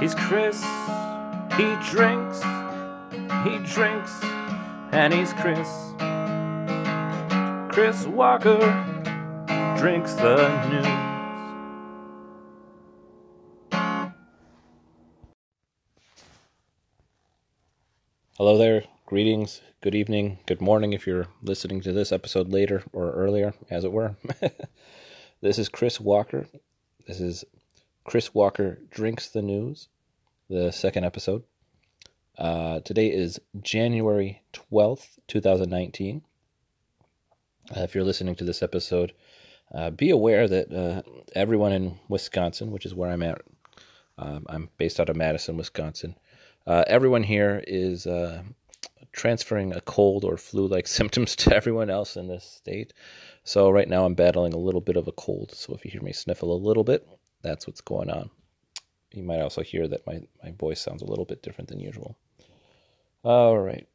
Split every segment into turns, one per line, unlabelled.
He's Chris. He drinks. He drinks. And he's Chris. Chris Walker drinks the news. Hello there. Greetings. Good evening. Good morning if you're listening to this episode later or earlier, as it were. this is Chris Walker. This is Chris Walker Drinks the News, the second episode. Uh, today is January 12th, 2019. Uh, if you're listening to this episode, uh, be aware that uh, everyone in Wisconsin, which is where I'm at, um, I'm based out of Madison, Wisconsin, uh, everyone here is uh, transferring a cold or flu like symptoms to everyone else in this state. So, right now, I'm battling a little bit of a cold. So, if you hear me sniffle a little bit, that's what's going on. You might also hear that my, my voice sounds a little bit different than usual. All right.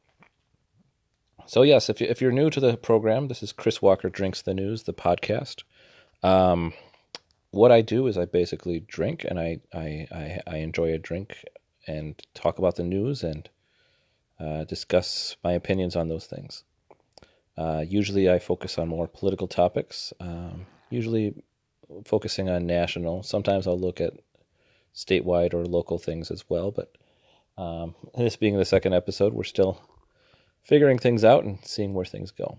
So, yes, if, you, if you're new to the program, this is Chris Walker Drinks the News, the podcast. Um, what I do is I basically drink and I, I, I, I enjoy a drink and talk about the news and uh, discuss my opinions on those things. Uh, usually, I focus on more political topics, um, usually focusing on national. Sometimes I'll look at statewide or local things as well, but um, this being the second episode, we're still figuring things out and seeing where things go.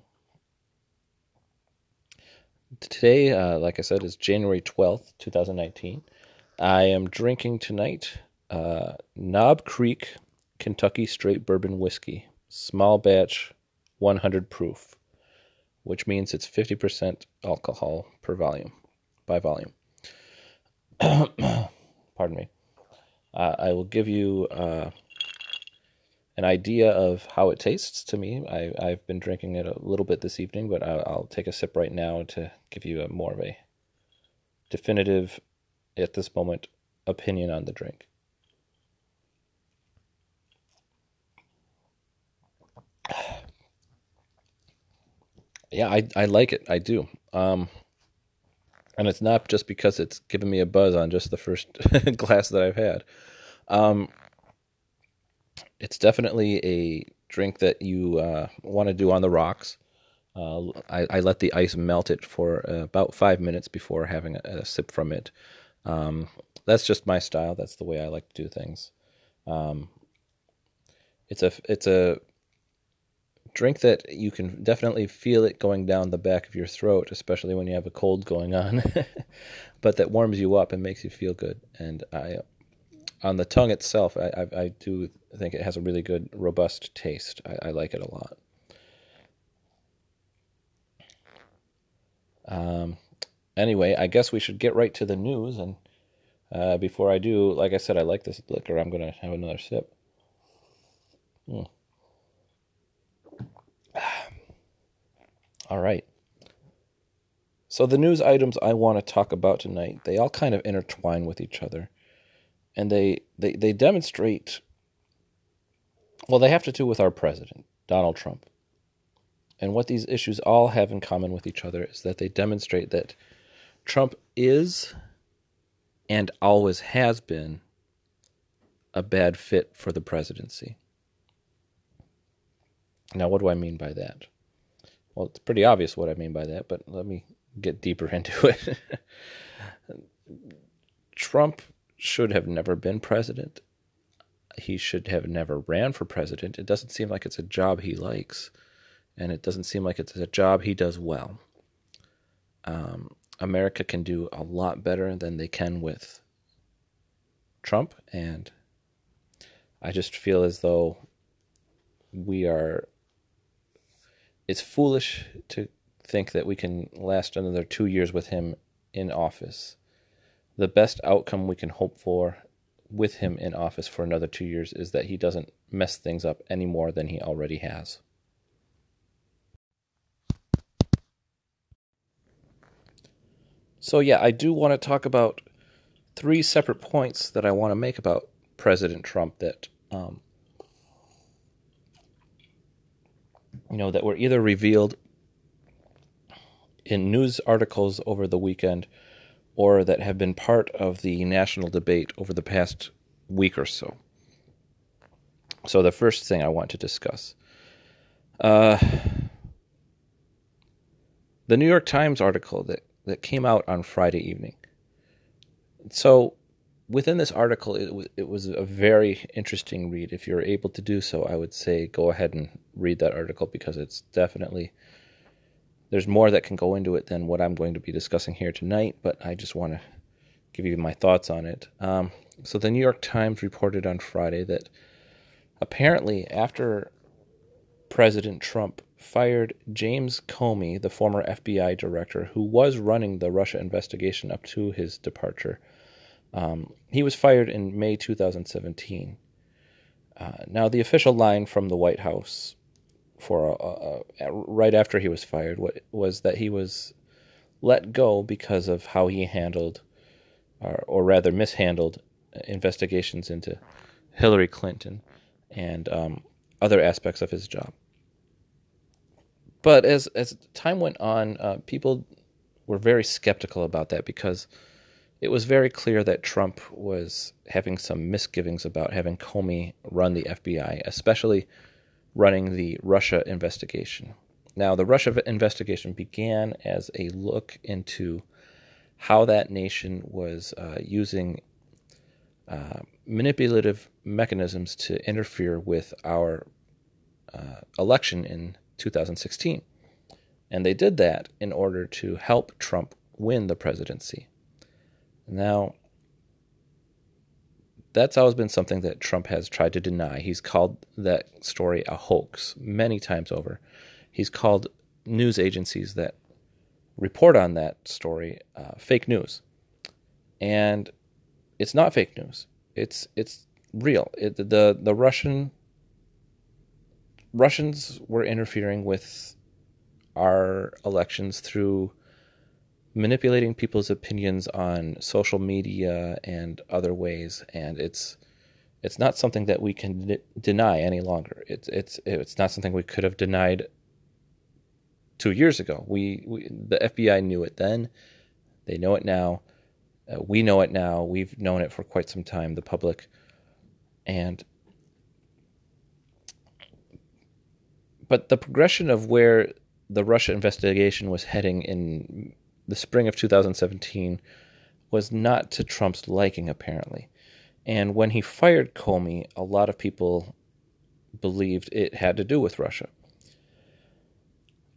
Today, uh, like I said, is January 12th, 2019. I am drinking tonight uh, Knob Creek Kentucky Straight Bourbon Whiskey, small batch, 100 proof, which means it's 50% alcohol per volume, by volume. Pardon me. Uh, I will give you uh, an idea of how it tastes to me. I, I've been drinking it a little bit this evening, but I'll, I'll take a sip right now to give you a more of a definitive, at this moment, opinion on the drink. yeah, I I like it. I do. Um, and it's not just because it's given me a buzz on just the first glass that I've had. Um, it's definitely a drink that you uh, want to do on the rocks. Uh, I, I, let the ice melt it for about five minutes before having a, a sip from it. Um, that's just my style. That's the way I like to do things. Um, it's a it's a drink that you can definitely feel it going down the back of your throat, especially when you have a cold going on, but that warms you up and makes you feel good. And I, on the tongue itself, I, I, I do think it has a really good, robust taste. I, I like it a lot. Um, anyway, I guess we should get right to the news. And uh, before I do, like I said, I like this liquor. I'm going to have another sip. Hmm. All right. So the news items I want to talk about tonight, they all kind of intertwine with each other. And they, they, they demonstrate well, they have to do with our president, Donald Trump. And what these issues all have in common with each other is that they demonstrate that Trump is and always has been a bad fit for the presidency. Now, what do I mean by that? Well, it's pretty obvious what I mean by that, but let me get deeper into it. Trump should have never been president. He should have never ran for president. It doesn't seem like it's a job he likes, and it doesn't seem like it's a job he does well. Um, America can do a lot better than they can with Trump, and I just feel as though we are it's foolish to think that we can last another two years with him in office. The best outcome we can hope for with him in office for another two years is that he doesn't mess things up any more than he already has. So, yeah, I do want to talk about three separate points that I want to make about President Trump that um, you know, that were either revealed in news articles over the weekend or that have been part of the national debate over the past week or so. So, the first thing I want to discuss uh, the New York Times article that, that came out on Friday evening. So, within this article, it was, it was a very interesting read. If you're able to do so, I would say go ahead and read that article because it's definitely there's more that can go into it than what I'm going to be discussing here tonight. But I just want to give you my thoughts on it. Um, so, the New York Times reported on Friday that apparently, after President Trump fired James Comey, the former FBI director who was running the Russia investigation up to his departure. Um, he was fired in May 2017. Uh, now, the official line from the White House for uh, uh, right after he was fired was that he was let go because of how he handled, or, or rather mishandled, investigations into Hillary Clinton and um, other aspects of his job. But as as time went on, uh, people were very skeptical about that because it was very clear that Trump was having some misgivings about having Comey run the FBI, especially running the Russia investigation. Now, the Russia investigation began as a look into how that nation was uh, using uh, manipulative mechanisms to interfere with our uh, election in 2016. And they did that in order to help Trump win the presidency. Now, that's always been something that Trump has tried to deny. He's called that story a hoax many times over. He's called news agencies that report on that story uh, fake news. And it's not fake news. It's it's real. It, the the Russian Russians were interfering with our elections through manipulating people's opinions on social media and other ways, and it's it's not something that we can deny any longer. It's it's it's not something we could have denied two years ago. We, we the FBI knew it then. They know it now. Uh, we know it now. We've known it for quite some time. The public, and but the progression of where the Russia investigation was heading in the spring of 2017 was not to Trump's liking, apparently. And when he fired Comey, a lot of people believed it had to do with Russia.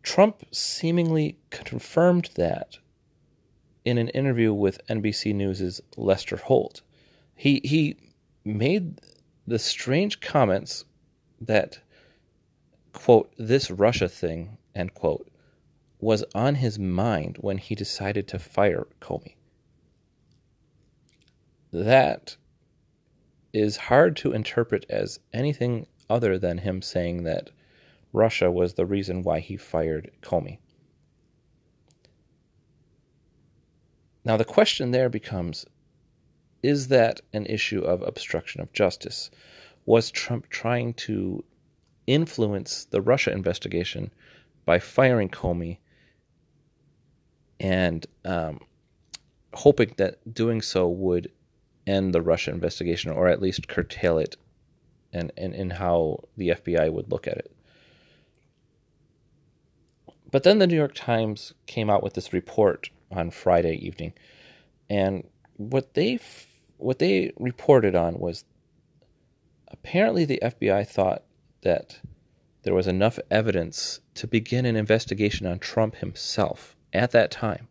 Trump seemingly confirmed that in an interview with NBC News' Lester Holt. He he made the strange comments that quote, this Russia thing, end quote, was on his mind when he decided to fire Comey. That is hard to interpret as anything other than him saying that Russia was the reason why he fired Comey. Now, the question there becomes is that an issue of obstruction of justice? Was Trump trying to influence the Russia investigation by firing Comey and um, hoping that doing so would end the Russia investigation or at least curtail it and, and, and how the FBI would look at it. But then the New York Times came out with this report on Friday evening, and what they what they reported on was apparently the FBI thought that there was enough evidence to begin an investigation on Trump himself at that time.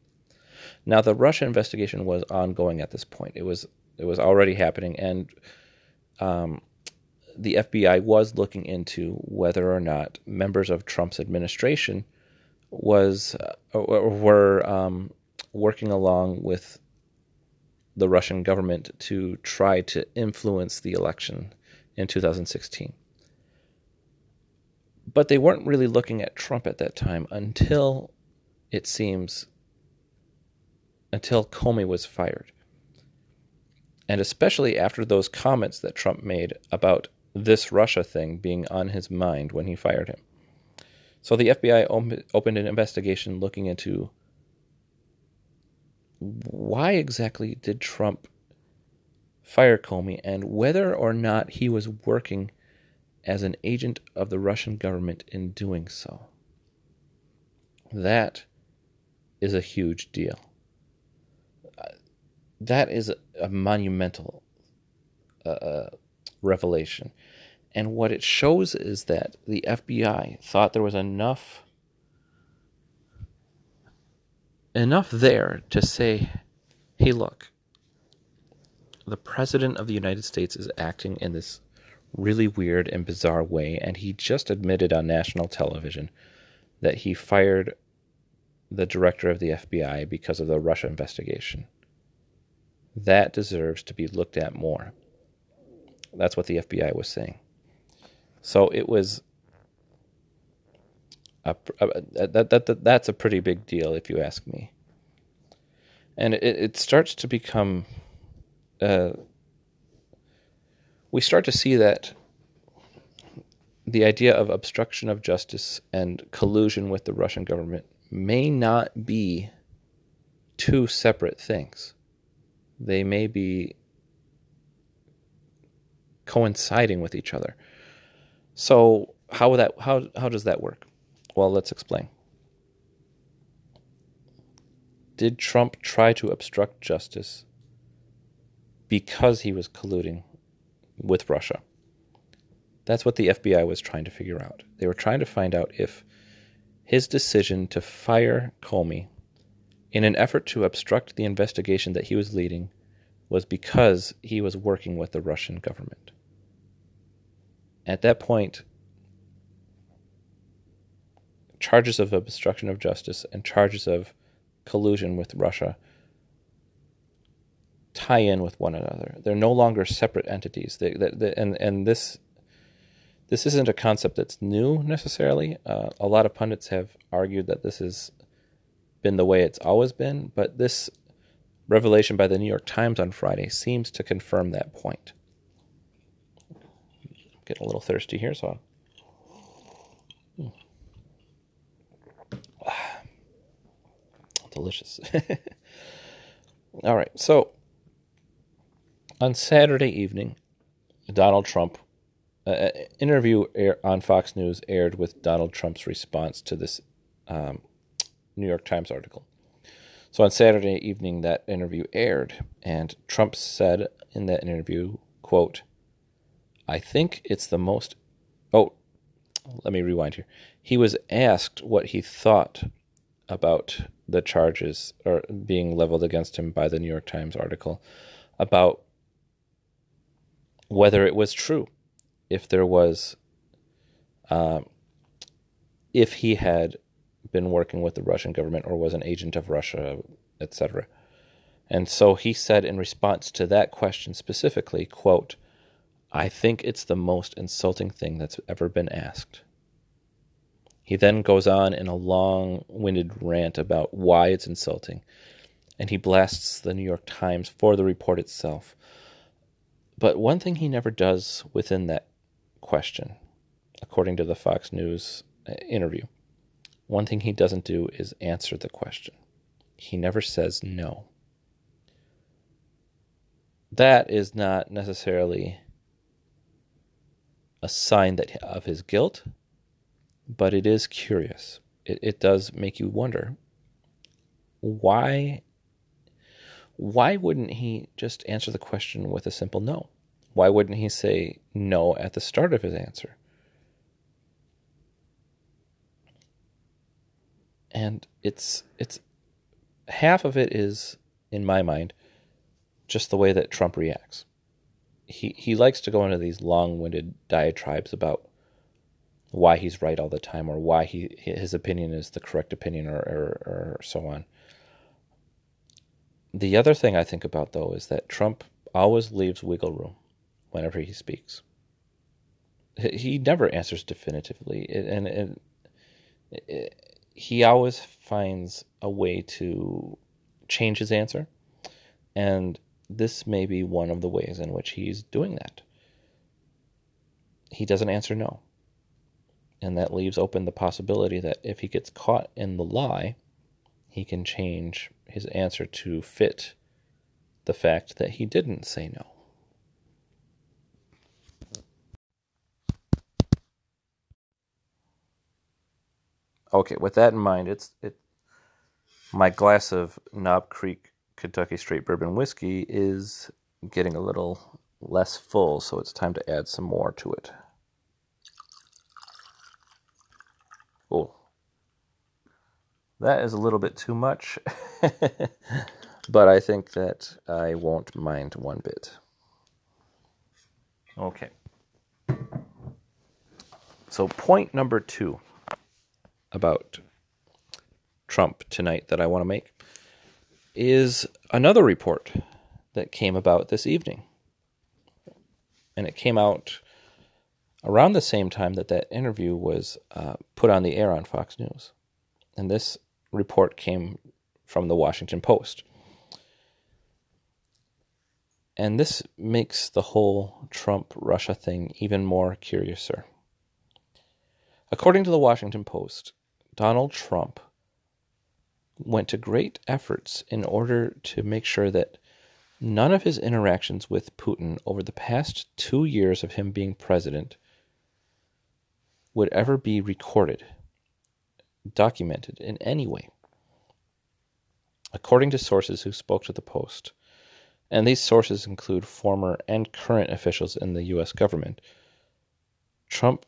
Now, the Russia investigation was ongoing at this point. It was it was already happening, and um, the FBI was looking into whether or not members of Trump's administration was uh, were um, working along with the Russian government to try to influence the election in 2016 but they weren't really looking at Trump at that time until it seems until Comey was fired. And especially after those comments that Trump made about this Russia thing being on his mind when he fired him. So the FBI opened an investigation looking into why exactly did Trump fire Comey and whether or not he was working as an agent of the Russian government in doing so. That is a huge deal. that is a, a monumental uh, uh, revelation. And what it shows is that the FBI thought there was enough enough there to say, hey, look, the President of the United States is acting in this really weird and bizarre way, and he just admitted on national television that he fired the director of the FBI because of the Russia investigation. That deserves to be looked at more. That's what the FBI was saying. So it was a, a, that, that, that, that's a pretty big deal if you ask me. And it, it starts to become uh, we start to see that the idea of obstruction of justice and collusion with the Russian government may not be two separate things. They may be coinciding with each other. So how that how how does that work? Well, let's explain. Did Trump try to obstruct justice because he was colluding with Russia? That's what the FBI was trying to figure out. They were trying to find out if his decision to fire Comey in an effort to obstruct the investigation that he was leading was because he was working with the Russian government. At that point, charges of obstruction of justice and charges of collusion with Russia tie in with one another. They're no longer separate entities. They, they, they, and and this this isn't a concept that's new necessarily. Uh, a lot of pundits have argued that this has been the way it's always been, but this revelation by the New York Times on Friday seems to confirm that point. I'm getting a little thirsty here, so. Delicious. All right, so on Saturday evening, Donald Trump, uh, uh, interview air, on Fox News aired with Donald Trump's response to this um, New York Times article. So on Saturday evening, that interview aired, and Trump said in that interview, "quote I think it's the most." Oh, let me rewind here. He was asked what he thought about the charges or being leveled against him by the New York Times article about whether it was true, if there was, um, if he had been working with the Russian government or was an agent of Russia, etc. And so he said in response to that question specifically, quote, I think it's the most insulting thing that's ever been asked. He then goes on in a long winded rant about why it's insulting, and he blasts the New York Times for the report itself. But one thing he never does within that question, according to the Fox News uh, interview, one thing he doesn't do is answer the question. He never says no. That is not necessarily a sign that of his guilt, but it is curious. It, it does make you wonder why why wouldn't he just answer the question with a simple no? Why wouldn't he say no at the start of his answer? And it's it's half of it is in my mind just the way that Trump reacts. He he likes to go into these long-winded diatribes about why he's right all the time or why he his opinion is the correct opinion or, or, or so on. The other thing I think about, though, is that Trump always leaves wiggle room whenever he speaks. He never answers definitively, and, and he always finds a way to change his answer, and this may be one of the ways in which he's doing that. He doesn't answer no, and that leaves open the possibility that if he gets caught in the lie, he can change his answer to fit the fact that he didn't say no. Okay, with that in mind, it's it. My glass of Knob Creek Kentucky Straight Bourbon whiskey is getting a little less full, so it's time to add some more to it. Oh, that is a little bit too much, but I think that I won't mind one bit. Okay. So, point number two about Trump tonight that I want to make is another report that came about this evening. And it came out around the same time that that interview was uh, put on the air on Fox News. And this report came from the Washington Post. And this makes the whole Trump Russia thing even more curiouser. According to the Washington Post, Donald Trump went to great efforts in order to make sure that none of his interactions with Putin over the past two years of him being president would ever be recorded, documented in any way. According to sources who spoke to the Post, and these sources include former and current officials in the U.S. government, Trump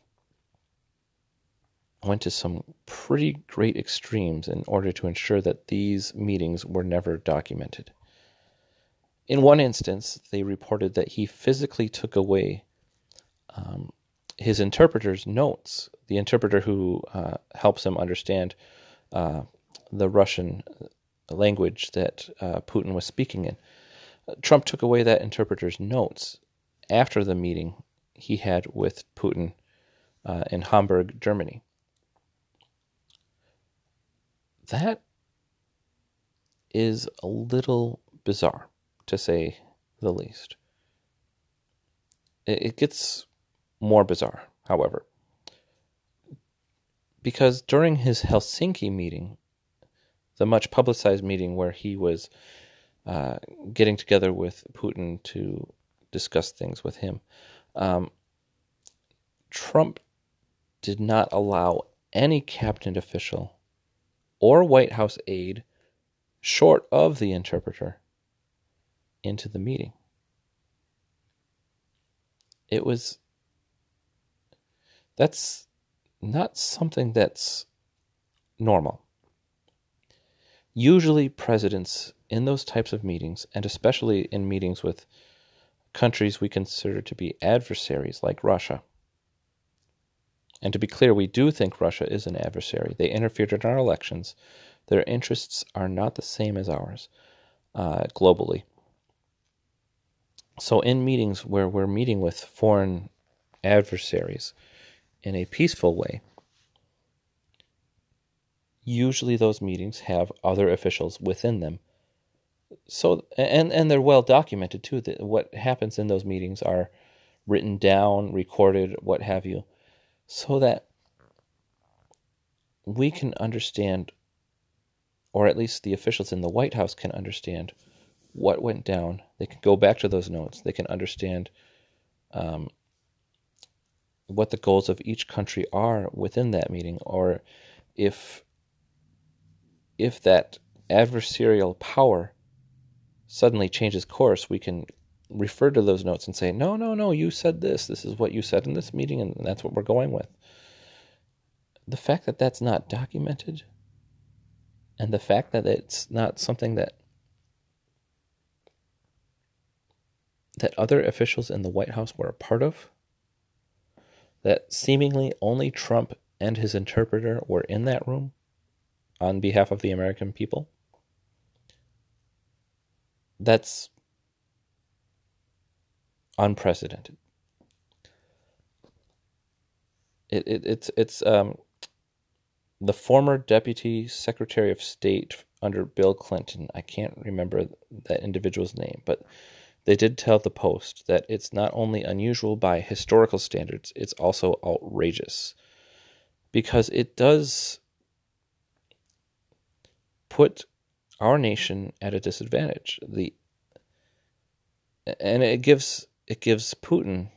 went to some pretty great extremes in order to ensure that these meetings were never documented. In one instance, they reported that he physically took away um, his interpreter's notes, the interpreter who uh, helps him understand uh, the Russian language that uh, Putin was speaking in. Trump took away that interpreter's notes after the meeting he had with Putin uh, in Hamburg, Germany. That is a little bizarre, to say the least. It gets more bizarre, however, because during his Helsinki meeting, the much publicized meeting where he was uh, getting together with Putin to discuss things with him, um, Trump did not allow any cabinet official or White House aide, short of the interpreter, into the meeting. It was. That's not something that's normal. Usually, presidents in those types of meetings, and especially in meetings with countries we consider to be adversaries like Russia, and to be clear, we do think Russia is an adversary. They interfered in our elections. Their interests are not the same as ours uh, globally. So, in meetings where we're meeting with foreign adversaries in a peaceful way, usually those meetings have other officials within them. So, and, and they're well documented too. That what happens in those meetings are written down, recorded, what have you so that we can understand, or at least the officials in the White House can understand what went down. They can go back to those notes. They can understand um, what the goals of each country are within that meeting, or if if that adversarial power suddenly changes course, we can refer to those notes and say, no, no, no, you said this. This is what you said in this meeting, and that's what we're going with. The fact that that's not documented, and the fact that it's not something that that other officials in the White House were a part of, that seemingly only Trump and his interpreter were in that room on behalf of the American people. That's unprecedented. It, it, it's it's um, the former deputy secretary of state under Bill Clinton. I can't remember that individual's name, but they did tell the Post that it's not only unusual by historical standards, it's also outrageous because it does put our nation at a disadvantage. The and it gives it gives Putin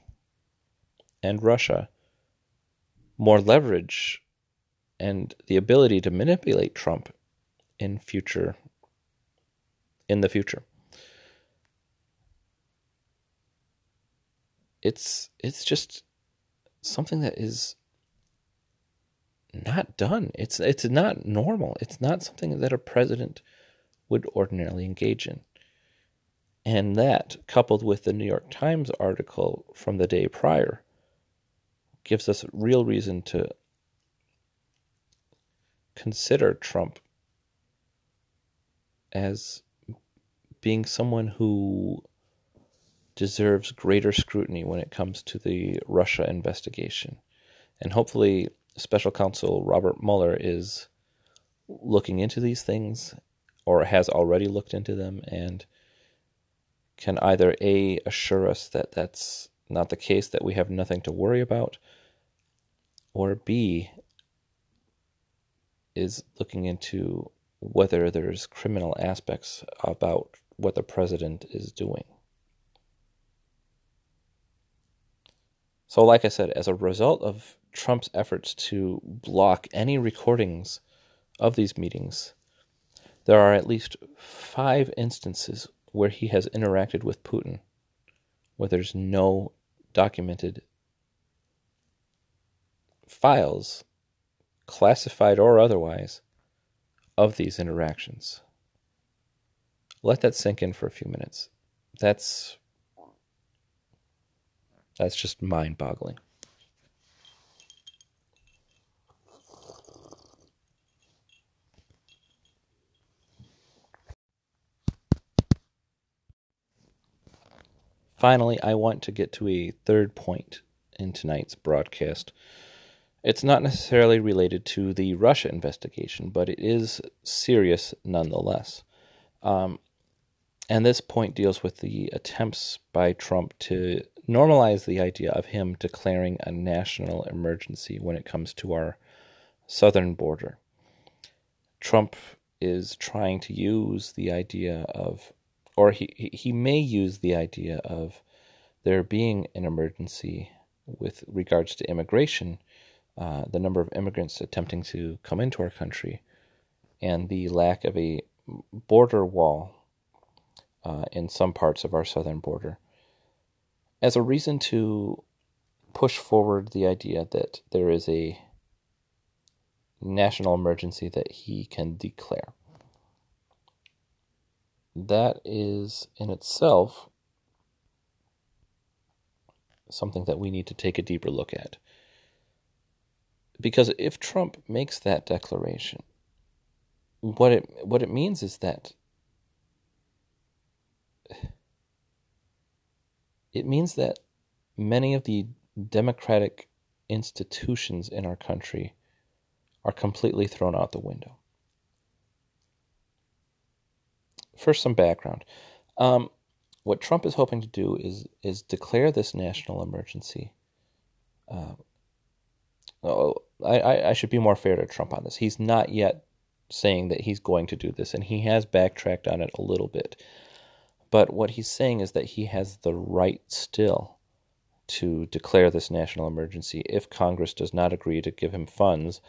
and Russia more leverage and the ability to manipulate Trump in future in the future. It's it's just something that is not done. It's it's not normal. It's not something that a president would ordinarily engage in. And that, coupled with the New York Times article from the day prior, gives us real reason to consider Trump as being someone who deserves greater scrutiny when it comes to the Russia investigation. And hopefully, special counsel Robert Mueller is looking into these things or has already looked into them and can either A, assure us that that's not the case, that we have nothing to worry about, or B, is looking into whether there's criminal aspects about what the president is doing. So, like I said, as a result of Trump's efforts to block any recordings of these meetings, there are at least five instances where he has interacted with Putin where there's no documented files, classified or otherwise, of these interactions. Let that sink in for a few minutes. That's that's just mind-boggling. Finally, I want to get to a third point in tonight's broadcast. It's not necessarily related to the Russia investigation, but it is serious nonetheless. Um, and this point deals with the attempts by Trump to normalize the idea of him declaring a national emergency when it comes to our southern border. Trump is trying to use the idea of or he he may use the idea of there being an emergency with regards to immigration, uh, the number of immigrants attempting to come into our country, and the lack of a border wall uh, in some parts of our southern border, as a reason to push forward the idea that there is a national emergency that he can declare that is in itself something that we need to take a deeper look at. Because if Trump makes that declaration, what it what it means is that it means that many of the democratic institutions in our country are completely thrown out the window. First, some background. Um, what Trump is hoping to do is is declare this national emergency. Uh, oh, I, I should be more fair to Trump on this. He's not yet saying that he's going to do this, and he has backtracked on it a little bit. But what he's saying is that he has the right still to declare this national emergency if Congress does not agree to give him funds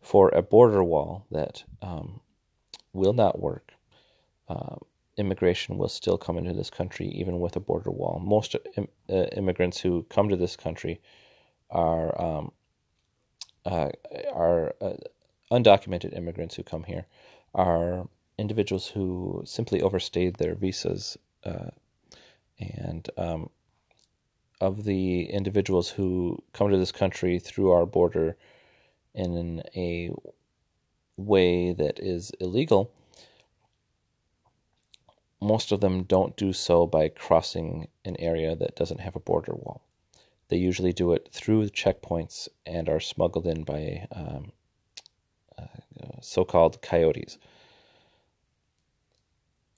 for a border wall that um, will not work uh, immigration will still come into this country even with a border wall. Most uh, immigrants who come to this country are um, uh, are uh, undocumented immigrants who come here are individuals who simply overstayed their visas uh, and um, of the individuals who come to this country through our border in a way that is illegal most of them don't do so by crossing an area that doesn't have a border wall. They usually do it through checkpoints and are smuggled in by um, uh, so called coyotes.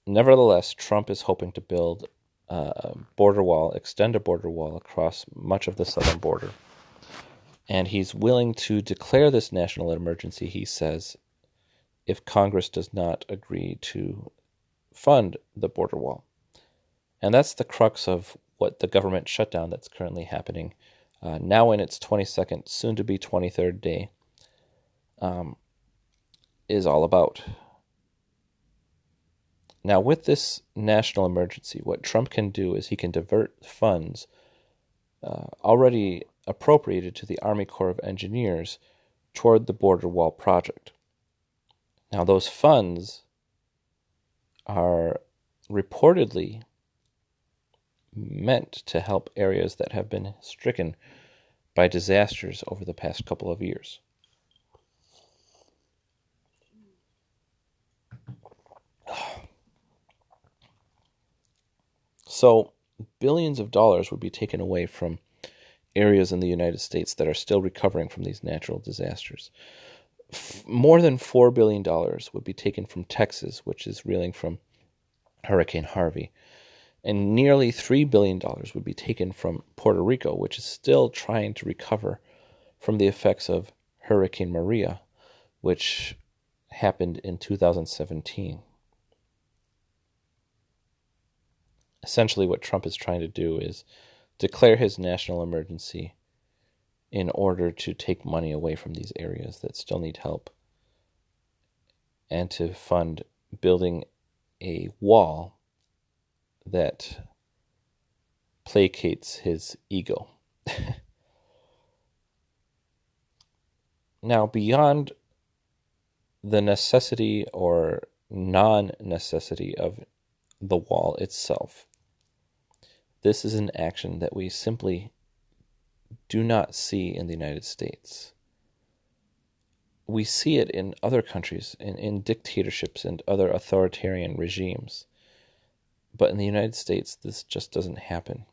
Nevertheless, Trump is hoping to build a border wall, extend a border wall across much of the southern border. And he's willing to declare this national emergency, he says, if Congress does not agree to fund the border wall. And that's the crux of what the government shutdown that's currently happening uh, now in its 22nd, soon to be 23rd day. um, is all about. Now, with this national emergency, what Trump can do is he can divert funds uh, already appropriated to the Army Corps of Engineers toward the border wall project. Now, those funds are reportedly meant to help areas that have been stricken by disasters over the past couple of years. So, billions of dollars would be taken away from areas in the United States that are still recovering from these natural disasters. More than $4 billion would be taken from Texas, which is reeling from Hurricane Harvey. And nearly $3 billion would be taken from Puerto Rico, which is still trying to recover from the effects of Hurricane Maria, which happened in 2017. Essentially, what Trump is trying to do is declare his national emergency in order to take money away from these areas that still need help and to fund building a wall that placates his ego. now, beyond the necessity or non necessity of the wall itself, this is an action that we simply do not see in the United States. We see it in other countries, in, in dictatorships and other authoritarian regimes. But in the United States, this just doesn't happen.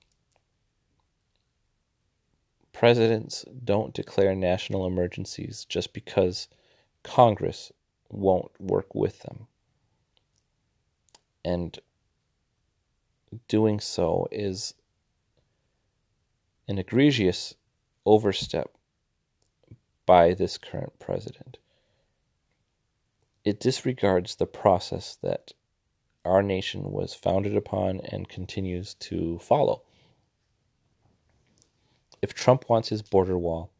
Presidents don't declare national emergencies just because Congress won't work with them. And doing so is an egregious overstep by this current president. It disregards the process that our nation was founded upon and continues to follow. If Trump wants his border wall,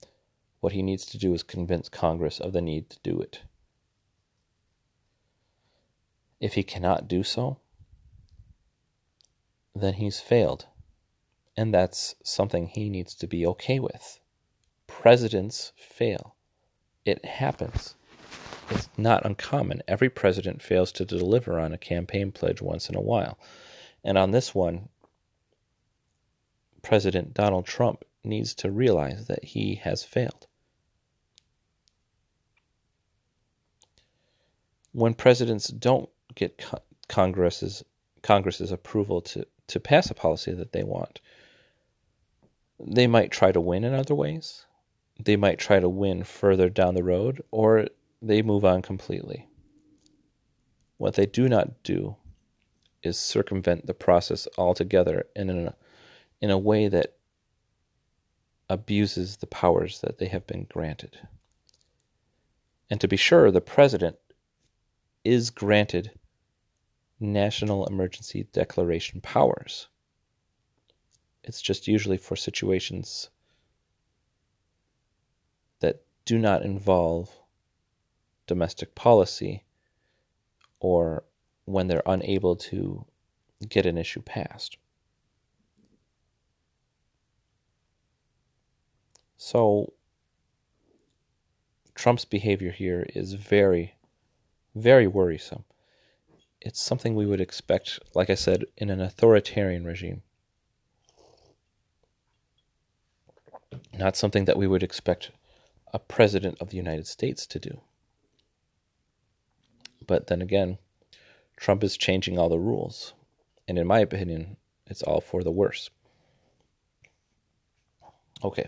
what he needs to do is convince Congress of the need to do it. If he cannot do so, then he's failed. And that's something he needs to be okay with. Presidents fail. It happens. It's not uncommon. Every president fails to deliver on a campaign pledge once in a while. And on this one, President Donald Trump needs to realize that he has failed. When presidents don't get Congress's Congress's approval to to pass a policy that they want. They might try to win in other ways. They might try to win further down the road, or they move on completely. What they do not do is circumvent the process altogether in a, in a way that abuses the powers that they have been granted. And to be sure, the president is granted national emergency declaration powers. It's just usually for situations that do not involve domestic policy or when they're unable to get an issue passed. So, Trump's behavior here is very, very worrisome it's something we would expect, like I said, in an authoritarian regime. Not something that we would expect a president of the United States to do. But then again, Trump is changing all the rules. And in my opinion, it's all for the worse. Okay,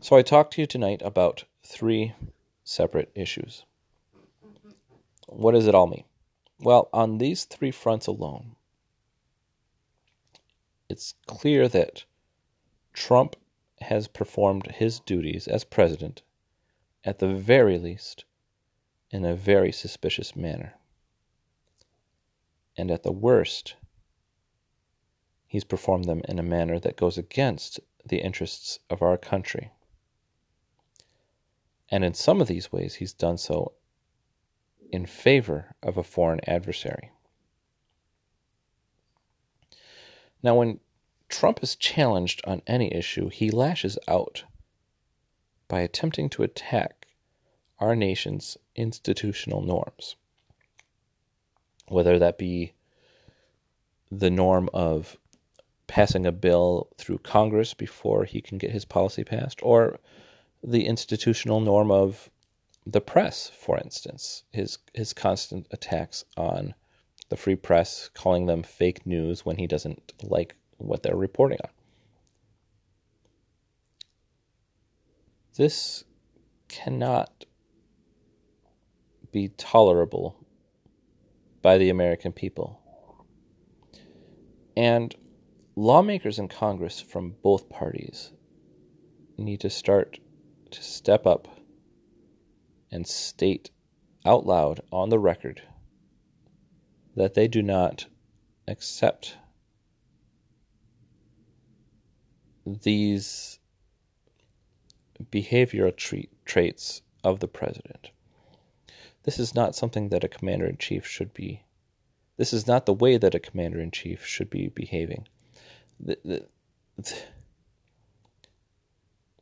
so I talked to you tonight about three separate issues. What does it all mean? Well, on these three fronts alone, it's clear that Trump has performed his duties as president, at the very least, in a very suspicious manner. And at the worst, he's performed them in a manner that goes against the interests of our country. And in some of these ways, he's done so in favor of a foreign adversary. Now, when Trump is challenged on any issue, he lashes out by attempting to attack our nation's institutional norms. Whether that be the norm of passing a bill through Congress before he can get his policy passed, or the institutional norm of the press, for instance, his his constant attacks on the free press, calling them fake news when he doesn't like what they're reporting on. This cannot be tolerable by the American people. And lawmakers in Congress from both parties need to start to step up and state out loud on the record that they do not accept these behavioral traits of the president. This is not something that a commander in chief should be. This is not the way that a commander in chief should be behaving. The, the, the,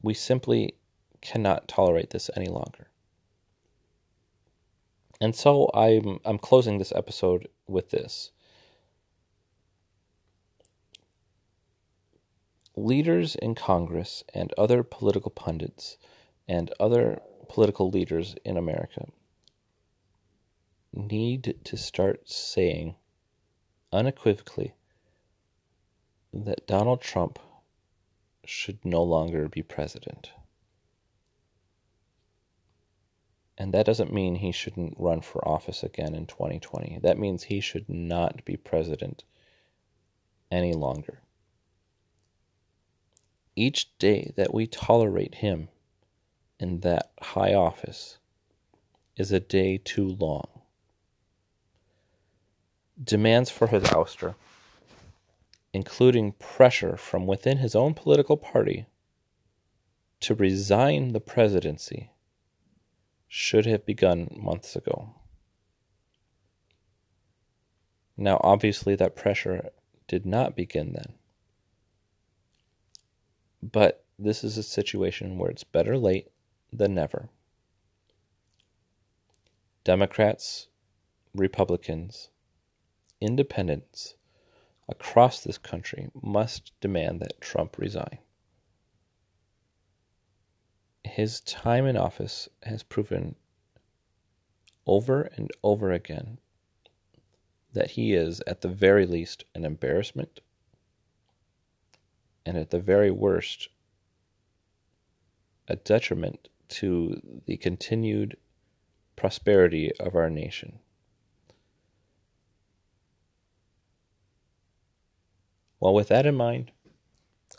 we simply cannot tolerate this any longer. And so I'm I'm closing this episode with this. Leaders in Congress and other political pundits and other political leaders in America need to start saying unequivocally that Donald Trump should no longer be president. And that doesn't mean he shouldn't run for office again in 2020. That means he should not be president any longer. Each day that we tolerate him in that high office is a day too long. Demands for his ouster, including pressure from within his own political party to resign the presidency should have begun months ago. Now, obviously, that pressure did not begin then. But this is a situation where it's better late than never. Democrats, Republicans, independents across this country must demand that Trump resign his time in office has proven over and over again that he is, at the very least, an embarrassment, and at the very worst, a detriment to the continued prosperity of our nation. Well, with that in mind,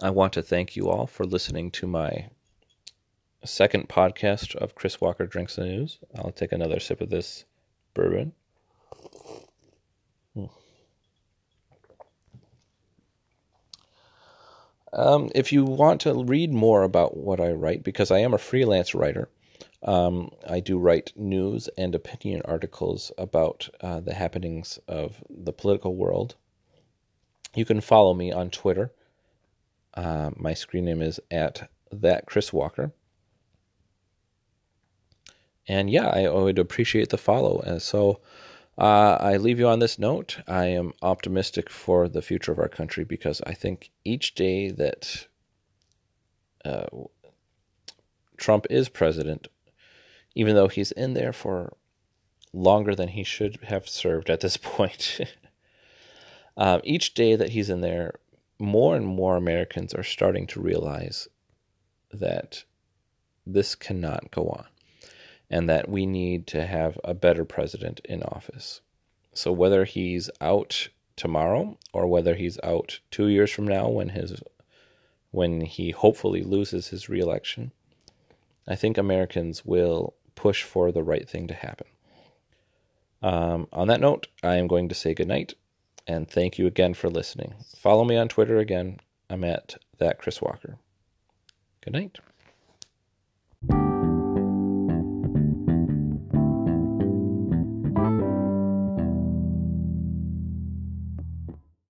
I want to thank you all for listening to my second podcast of Chris Walker Drinks the News. I'll take another sip of this bourbon. Um, if you want to read more about what I write, because I am a freelance writer, um, I do write news and opinion articles about uh, the happenings of the political world. You can follow me on Twitter. Uh, my screen name is at that Chris Walker and yeah, I would appreciate the follow. And so uh, I leave you on this note. I am optimistic for the future of our country because I think each day that uh, Trump is president, even though he's in there for longer than he should have served at this point, um, each day that he's in there, more and more Americans are starting to realize that this cannot go on and that we need to have a better president in office. So whether he's out tomorrow or whether he's out 2 years from now when his when he hopefully loses his reelection, I think Americans will push for the right thing to happen. Um, on that note, I am going to say goodnight and thank you again for listening. Follow me on Twitter again. I'm at that Chris Walker. Good night.